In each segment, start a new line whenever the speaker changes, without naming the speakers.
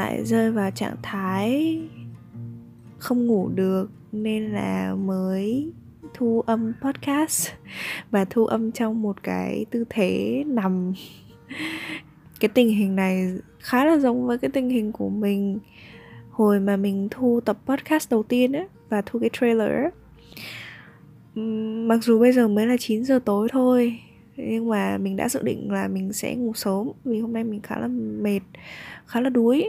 lại rơi vào trạng thái không ngủ được nên là mới thu âm podcast và thu âm trong một cái tư thế nằm. Cái tình hình này khá là giống với cái tình hình của mình hồi mà mình thu tập podcast đầu tiên á và thu cái trailer mặc dù bây giờ mới là 9 giờ tối thôi, nhưng mà mình đã dự định là mình sẽ ngủ sớm vì hôm nay mình khá là mệt, khá là đuối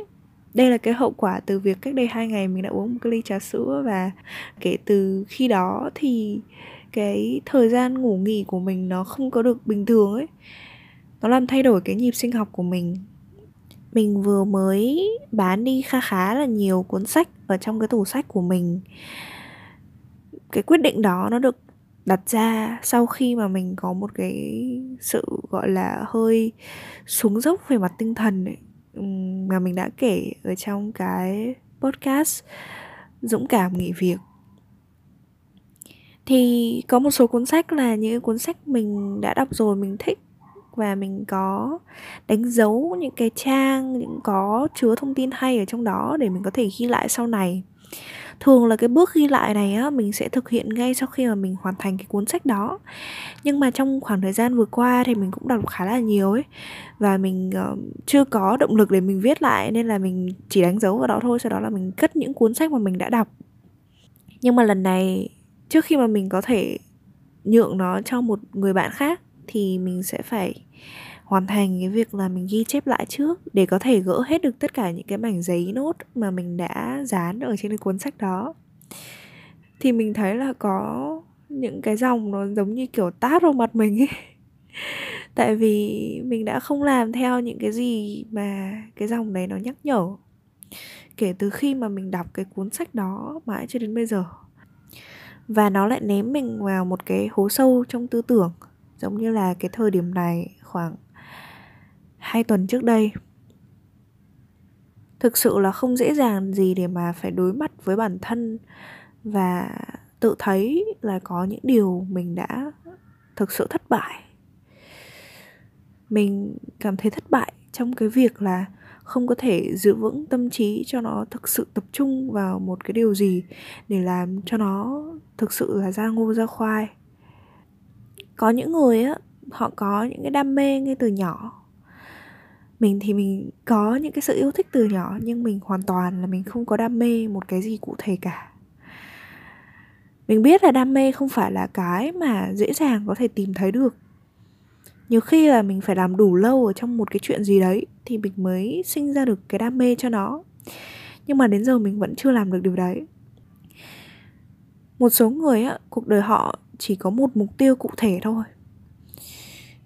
đây là cái hậu quả từ việc cách đây hai ngày mình đã uống một cái ly trà sữa và kể từ khi đó thì cái thời gian ngủ nghỉ của mình nó không có được bình thường ấy. Nó làm thay đổi cái nhịp sinh học của mình. Mình vừa mới bán đi kha khá là nhiều cuốn sách ở trong cái tủ sách của mình. Cái quyết định đó nó được đặt ra sau khi mà mình có một cái sự gọi là hơi xuống dốc về mặt tinh thần ấy, mà mình đã kể ở trong cái podcast dũng cảm nghỉ việc. Thì có một số cuốn sách là những cuốn sách mình đã đọc rồi, mình thích. Và mình có đánh dấu những cái trang, những có chứa thông tin hay ở trong đó để mình có thể ghi lại sau này thường là cái bước ghi lại này á mình sẽ thực hiện ngay sau khi mà mình hoàn thành cái cuốn sách đó. Nhưng mà trong khoảng thời gian vừa qua thì mình cũng đọc khá là nhiều ấy và mình uh, chưa có động lực để mình viết lại nên là mình chỉ đánh dấu vào đó thôi sau đó là mình cất những cuốn sách mà mình đã đọc. Nhưng mà lần này trước khi mà mình có thể nhượng nó cho một người bạn khác thì mình sẽ phải hoàn thành cái việc là mình ghi chép lại trước để có thể gỡ hết được tất cả những cái mảnh giấy nốt mà mình đã dán ở trên cái cuốn sách đó. Thì mình thấy là có những cái dòng nó giống như kiểu tát vào mặt mình ấy. Tại vì mình đã không làm theo những cái gì mà cái dòng đấy nó nhắc nhở, kể từ khi mà mình đọc cái cuốn sách đó mãi cho đến bây giờ. Và nó lại ném mình vào một cái hố sâu trong tư tưởng, giống như là cái thời điểm này khoảng hai tuần trước đây. Thực sự là không dễ dàng gì để mà phải đối mặt với bản thân và tự thấy là có những điều mình đã thực sự thất bại. Mình cảm thấy thất bại trong cái việc là không có thể giữ vững tâm trí cho nó thực sự tập trung vào một cái điều gì để làm cho nó thực sự là ra ngô, ra khoai. Có những người á, họ có những cái đam mê ngay từ nhỏ mình thì mình có những cái sự yêu thích từ nhỏ, nhưng mình hoàn toàn là mình không có đam mê một cái gì cụ thể cả. Mình biết là đam mê không phải là cái mà dễ dàng có thể tìm thấy được. Nhiều khi là mình phải làm đủ lâu ở trong một cái chuyện gì đấy thì mình mới sinh ra được cái đam mê cho nó. Nhưng mà đến giờ mình vẫn chưa làm được điều đấy. Một số người á, cuộc đời họ chỉ có một mục tiêu cụ thể thôi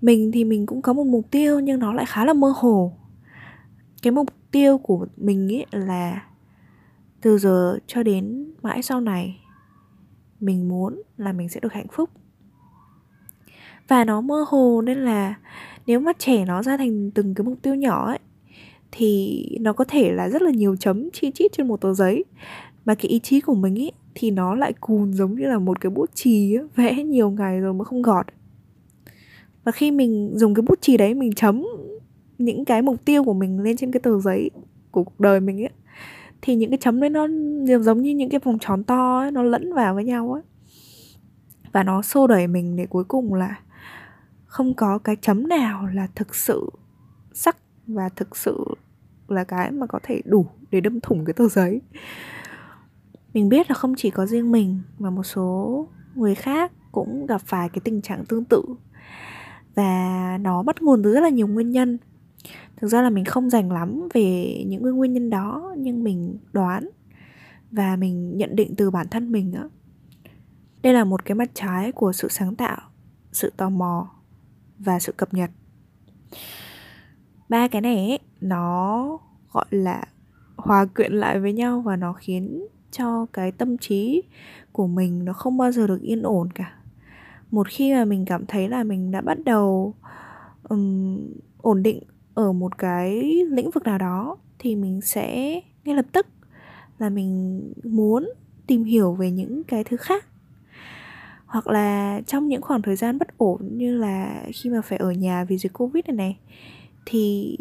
mình thì mình cũng có một mục tiêu nhưng nó lại khá là mơ hồ. Cái mục tiêu của mình ấy là từ giờ cho đến mãi sau này mình muốn là mình sẽ được hạnh phúc. Và nó mơ hồ nên là nếu mà trẻ nó ra thành từng cái mục tiêu nhỏ ấy thì nó có thể là rất là nhiều chấm chi chít trên một tờ giấy. Mà cái ý chí của mình ấy thì nó lại cùn giống như là một cái bút chì ấy, vẽ nhiều ngày rồi mà không gọt và khi mình dùng cái bút chì đấy mình chấm những cái mục tiêu của mình lên trên cái tờ giấy của cuộc đời mình ấy thì những cái chấm đấy nó giống như những cái vòng tròn to ấy, nó lẫn vào với nhau ấy. Và nó xô đẩy mình để cuối cùng là không có cái chấm nào là thực sự sắc và thực sự là cái mà có thể đủ để đâm thủng cái tờ giấy. Mình biết là không chỉ có riêng mình mà một số người khác cũng gặp phải cái tình trạng tương tự và nó bắt nguồn từ rất là nhiều nguyên nhân. Thực ra là mình không dành lắm về những cái nguyên nhân đó nhưng mình đoán và mình nhận định từ bản thân mình á. Đây là một cái mặt trái của sự sáng tạo sự tò mò và sự cập nhật. Ba cái này ấy, nó gọi là hòa quyện lại với nhau và nó khiến cho cái tâm trí của mình nó không bao giờ được yên ổn cả một khi mà mình cảm thấy là mình đã bắt đầu um, ổn định ở một cái lĩnh vực nào đó thì mình sẽ ngay lập tức là mình muốn tìm hiểu về những cái thứ khác. Hoặc là trong những khoảng thời gian bất ổn như là khi mà phải ở nhà vì dịch covid này này thì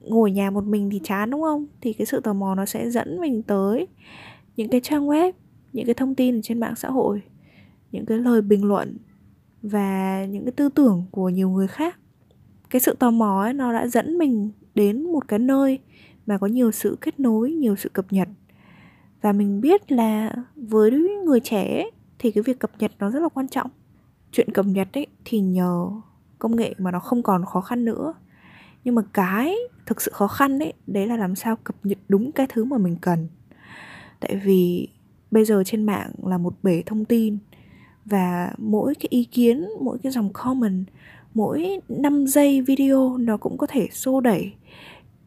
ngồi nhà một mình thì chán đúng không? Thì cái sự tò mò nó sẽ dẫn mình tới những cái trang web những cái thông tin trên mạng xã hội những cái lời bình luận và những cái tư tưởng của nhiều người khác. Cái sự tò mò ấy nó đã dẫn mình đến một cái nơi mà có nhiều sự kết nối nhiều sự cập nhật. Và mình biết là với người trẻ ấy, thì cái việc cập nhật nó rất là quan trọng. Chuyện cập nhật ấy thì nhờ công nghệ mà nó không còn khó khăn nữa. Nhưng mà cái thực sự khó khăn đấy đấy là làm sao cập nhật đúng cái thứ mà mình cần. Tại vì bây giờ trên mạng là một bể thông tin và mỗi cái ý kiến, mỗi cái dòng comment, mỗi 5 giây video nó cũng có thể xô đẩy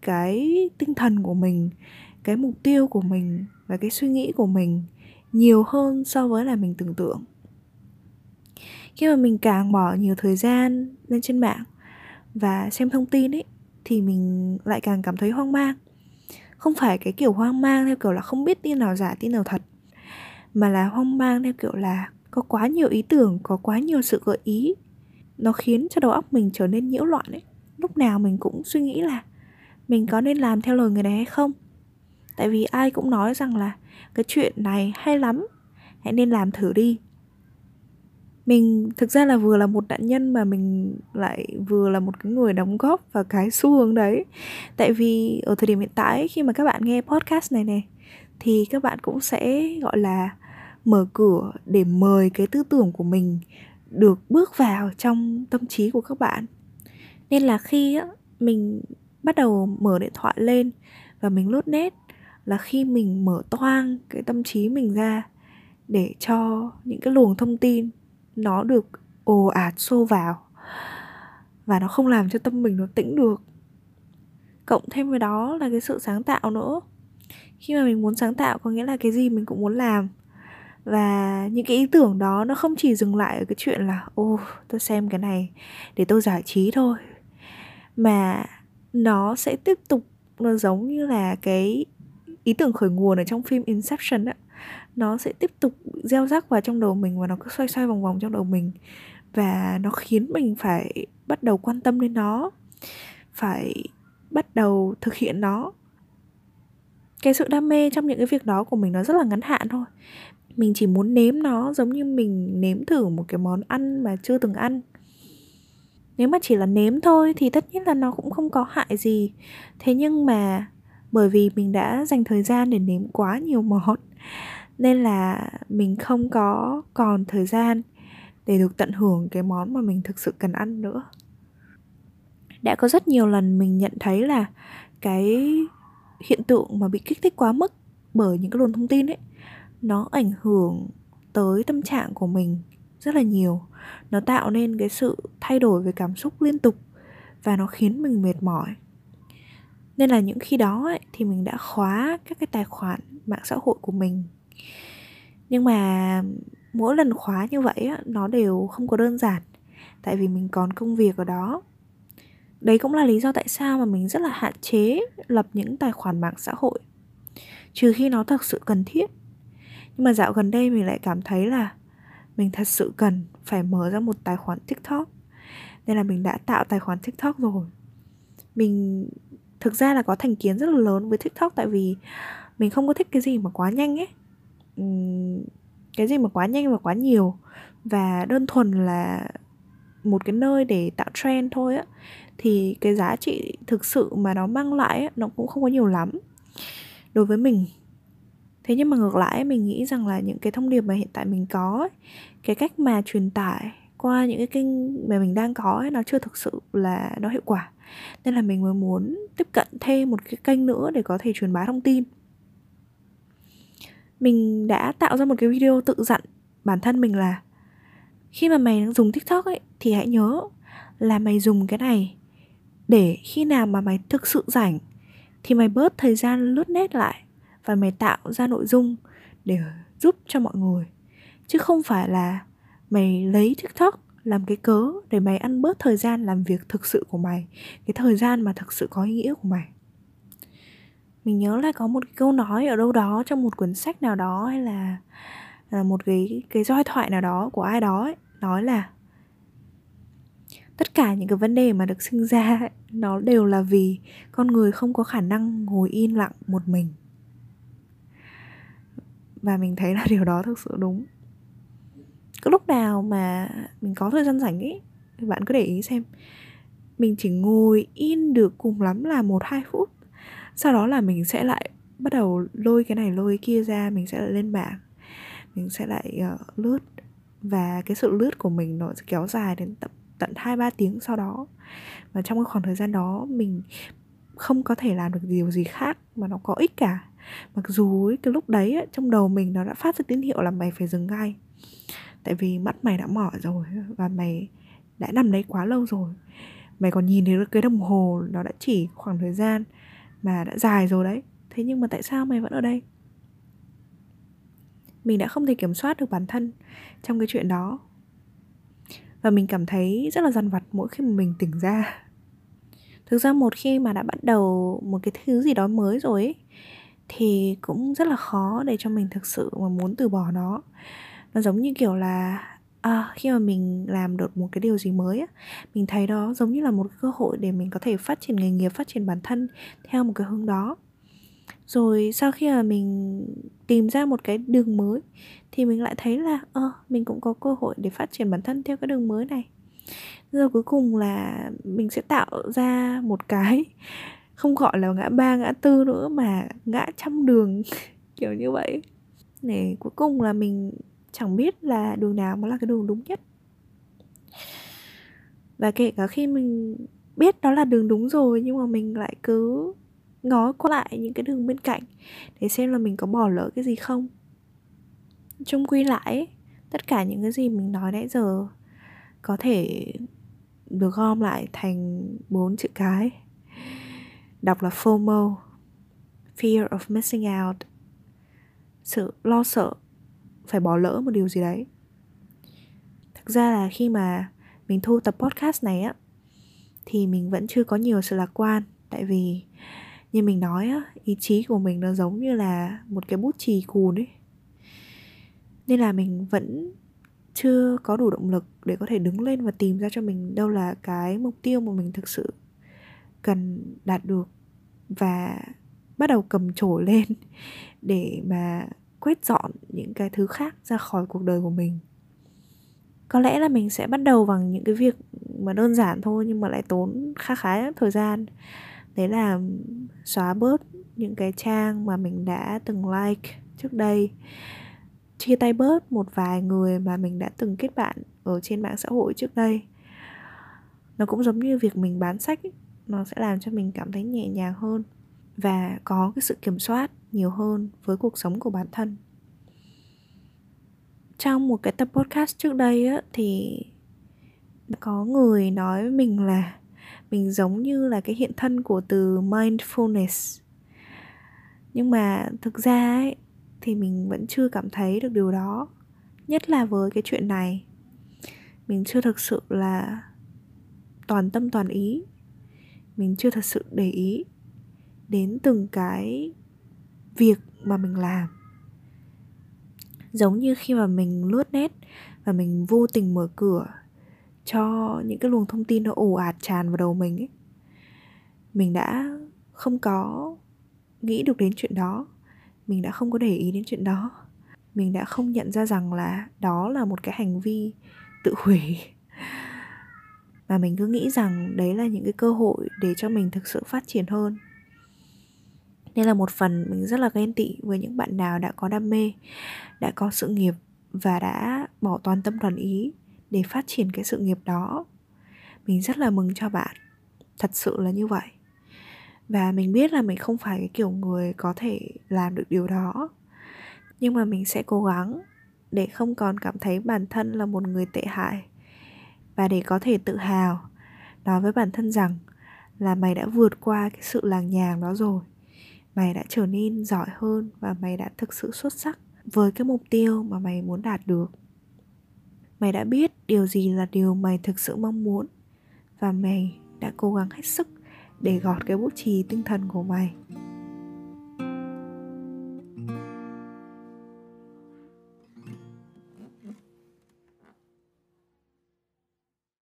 cái tinh thần của mình, cái mục tiêu của mình và cái suy nghĩ của mình nhiều hơn so với là mình tưởng tượng. Khi mà mình càng bỏ nhiều thời gian lên trên mạng và xem thông tin ấy, thì mình lại càng cảm thấy hoang mang. Không phải cái kiểu hoang mang theo kiểu là không biết tin nào giả, tin nào thật, mà là hoang mang theo kiểu là có quá nhiều ý tưởng, có quá nhiều sự gợi ý. Nó khiến cho đầu óc mình trở nên nhiễu loạn ấy. Lúc nào mình cũng suy nghĩ là mình có nên làm theo lời người này hay không? Tại vì ai cũng nói rằng là cái chuyện này hay lắm, hãy nên làm thử đi. Mình thực ra là vừa là một nạn nhân mà mình lại vừa là một cái người đóng góp vào cái xu hướng đấy. Tại vì ở thời điểm hiện tại khi mà các bạn nghe podcast này này, thì các bạn cũng sẽ gọi là mở cửa để mời cái tư tưởng của mình được bước vào trong tâm trí của các bạn. Nên là khi á, mình bắt đầu mở điện thoại lên và mình lốt nét là khi mình mở toang cái tâm trí mình ra để cho những cái luồng thông tin nó được ồ ạt xô vào và nó không làm cho tâm mình nó tĩnh được. Cộng thêm với đó là cái sự sáng tạo nữa. Khi mà mình muốn sáng tạo có nghĩa là cái gì mình cũng muốn làm và những cái ý tưởng đó nó không chỉ dừng lại ở cái chuyện là, ô tôi xem cái này để tôi giải trí thôi. Mà nó sẽ tiếp tục, nó giống như là cái ý tưởng khởi nguồn ở trong phim Inception á. Nó sẽ tiếp tục gieo rắc vào trong đầu mình và nó cứ xoay xoay vòng vòng trong đầu mình. Và nó khiến mình phải bắt đầu quan tâm đến nó, phải bắt đầu thực hiện nó. Cái sự đam mê trong những cái việc đó của mình nó rất là ngắn hạn thôi mình chỉ muốn nếm nó, giống như mình nếm thử một cái món ăn mà chưa từng ăn. Nếu mà chỉ là nếm thôi thì tất nhiên là nó cũng không có hại gì. Thế nhưng mà bởi vì mình đã dành thời gian để nếm quá nhiều món, nên là mình không có còn thời gian để được tận hưởng cái món mà mình thực sự cần ăn nữa. Đã có rất nhiều lần mình nhận thấy là cái hiện tượng mà bị kích thích quá mức bởi những cái luồng thông tin ấy nó ảnh hưởng tới tâm trạng của mình rất là nhiều. Nó tạo nên cái sự thay đổi về cảm xúc liên tục và nó khiến mình mệt mỏi. Nên là những khi đó ấy, thì mình đã khóa các cái tài khoản mạng xã hội của mình. Nhưng mà mỗi lần khóa như vậy á, nó đều không có đơn giản tại vì mình còn công việc ở đó. Đấy cũng là lý do tại sao mà mình rất là hạn chế lập những tài khoản mạng xã hội trừ khi nó thật sự cần thiết nhưng mà dạo gần đây mình lại cảm thấy là mình thật sự cần phải mở ra một tài khoản tiktok. Nên là mình đã tạo tài khoản tiktok rồi. Mình thực ra là có thành kiến rất là lớn với tiktok tại vì mình không có thích cái gì mà quá nhanh ấy. Cái gì mà quá nhanh và quá nhiều. Và đơn thuần là một cái nơi để tạo trend thôi á. Thì cái giá trị thực sự mà nó mang lại á, nó cũng không có nhiều lắm. Đối với mình thế nhưng mà ngược lại mình nghĩ rằng là những cái thông điệp mà hiện tại mình có ấy, cái cách mà truyền tải qua những cái kênh mà mình đang có ấy, nó chưa thực sự là nó hiệu quả. Nên là mình mới muốn tiếp cận thêm một cái kênh nữa để có thể truyền bá thông tin. Mình đã tạo ra một cái video tự dặn bản thân mình là khi mà mày đang dùng tiktok ấy thì hãy nhớ là mày dùng cái này để khi nào mà mày thực sự rảnh thì mày bớt thời gian lướt nét lại và mày tạo ra nội dung để giúp cho mọi người. Chứ không phải là mày lấy tiktok làm cái cớ để mày ăn bớt thời gian làm việc thực sự của mày cái thời gian mà thực sự có ý nghĩa của mày. Mình nhớ là có một câu nói ở đâu đó trong một cuốn sách nào đó hay là, là một cái cái giai thoại nào đó của ai đó ấy, nói là tất cả những cái vấn đề mà được sinh ra nó đều là vì con người không có khả năng ngồi yên lặng một mình và mình thấy là điều đó thực sự đúng. Cái lúc nào mà mình có thời gian rảnh ấy bạn cứ để ý xem. Mình chỉ ngồi in được cùng lắm là một hai phút. Sau đó là mình sẽ lại bắt đầu lôi cái này lôi cái kia ra mình sẽ lại lên bảng. Mình sẽ lại uh, lướt. Và cái sự lướt của mình nó sẽ kéo dài đến tận tận hai ba tiếng sau đó. Và trong cái khoảng thời gian đó mình không có thể làm được điều gì khác mà nó có ích cả. Mặc dù ấy, cái lúc đấy ấy, trong đầu mình nó đã phát ra tín hiệu là mày phải dừng ngay. Tại vì mắt mày đã mỏi rồi và mày đã nằm đấy quá lâu rồi. Mày còn nhìn thấy cái đồng hồ nó đã chỉ khoảng thời gian mà đã dài rồi đấy. Thế nhưng mà tại sao mày vẫn ở đây? Mình đã không thể kiểm soát được bản thân trong cái chuyện đó. Và mình cảm thấy rất là dằn vặt mỗi khi mà mình tỉnh ra thực ra một khi mà đã bắt đầu một cái thứ gì đó mới rồi ấy, thì cũng rất là khó để cho mình thực sự mà muốn từ bỏ nó. Nó giống như kiểu là à, khi mà mình làm được một cái điều gì mới á mình thấy đó giống như là một cơ hội để mình có thể phát triển nghề nghiệp phát triển bản thân theo một cái hướng đó. Rồi sau khi mà mình tìm ra một cái đường mới thì mình lại thấy là ờ à, mình cũng có cơ hội để phát triển bản thân theo cái đường mới này rồi cuối cùng là mình sẽ tạo ra một cái không gọi là ngã ba, ngã tư nữa mà ngã trăm đường, kiểu như vậy. Để cuối cùng là mình chẳng biết là đường nào mới là cái đường đúng nhất. Và kể cả khi mình biết đó là đường đúng rồi, nhưng mà mình lại cứ ngó qua lại những cái đường bên cạnh để xem là mình có bỏ lỡ cái gì không. Chung quy lại, tất cả những cái gì mình nói nãy giờ có thể được gom lại thành bốn chữ cái. Đọc là FOMO, fear of missing out. Sự lo sợ, phải bỏ lỡ một điều gì đấy. Thực ra là khi mà mình thu tập podcast này á, thì mình vẫn chưa có nhiều sự lạc quan. Tại vì, như mình nói á, ý chí của mình nó giống như là một cái bút chì cùn ấy. Nên là mình vẫn chưa có đủ động lực để có thể đứng lên và tìm ra cho mình đâu là cái mục tiêu mà mình thực sự cần đạt được và bắt đầu cầm chổi lên để mà quét dọn những cái thứ khác ra khỏi cuộc đời của mình. Có lẽ là mình sẽ bắt đầu bằng những cái việc mà đơn giản thôi nhưng mà lại tốn khá khá thời gian. Đấy là xóa bớt những cái trang mà mình đã từng like trước đây chia tay bớt một vài người mà mình đã từng kết bạn ở trên mạng xã hội trước đây. Nó cũng giống như việc mình bán sách ấy, nó sẽ làm cho mình cảm thấy nhẹ nhàng hơn và có cái sự kiểm soát nhiều hơn với cuộc sống của bản thân. Trong một cái tập podcast trước đây á, thì có người nói với mình là mình giống như là cái hiện thân của từ mindfulness. Nhưng mà thực ra ấy thì mình vẫn chưa cảm thấy được điều đó, nhất là với cái chuyện này. Mình chưa thực sự là toàn tâm toàn ý. Mình chưa thật sự để ý đến từng cái việc mà mình làm. Giống như khi mà mình lướt nét và mình vô tình mở cửa cho những cái luồng thông tin nó ồ ạt tràn vào đầu mình ấy, mình đã không có nghĩ được đến chuyện đó mình đã không có để ý đến chuyện đó. Mình đã không nhận ra rằng là đó là một cái hành vi tự hủy. Và mình cứ nghĩ rằng đấy là những cái cơ hội để cho mình thực sự phát triển hơn. Nên là một phần mình rất là ghen tị với những bạn nào đã có đam mê, đã có sự nghiệp và đã bỏ toàn tâm toàn ý để phát triển cái sự nghiệp đó. Mình rất là mừng cho bạn. Thật sự là như vậy và mình biết là mình không phải cái kiểu người có thể làm được điều đó. Nhưng mà mình sẽ cố gắng để không còn cảm thấy bản thân là một người tệ hại. Và để có thể tự hào nói với bản thân rằng là mày đã vượt qua cái sự làng nhàng đó rồi. Mày đã trở nên giỏi hơn và mày đã thực sự xuất sắc với cái mục tiêu mà mày muốn đạt được. Mày đã biết điều gì là điều mày thực sự mong muốn và mày đã cố gắng hết sức để gọt cái bút chì tinh thần của mày.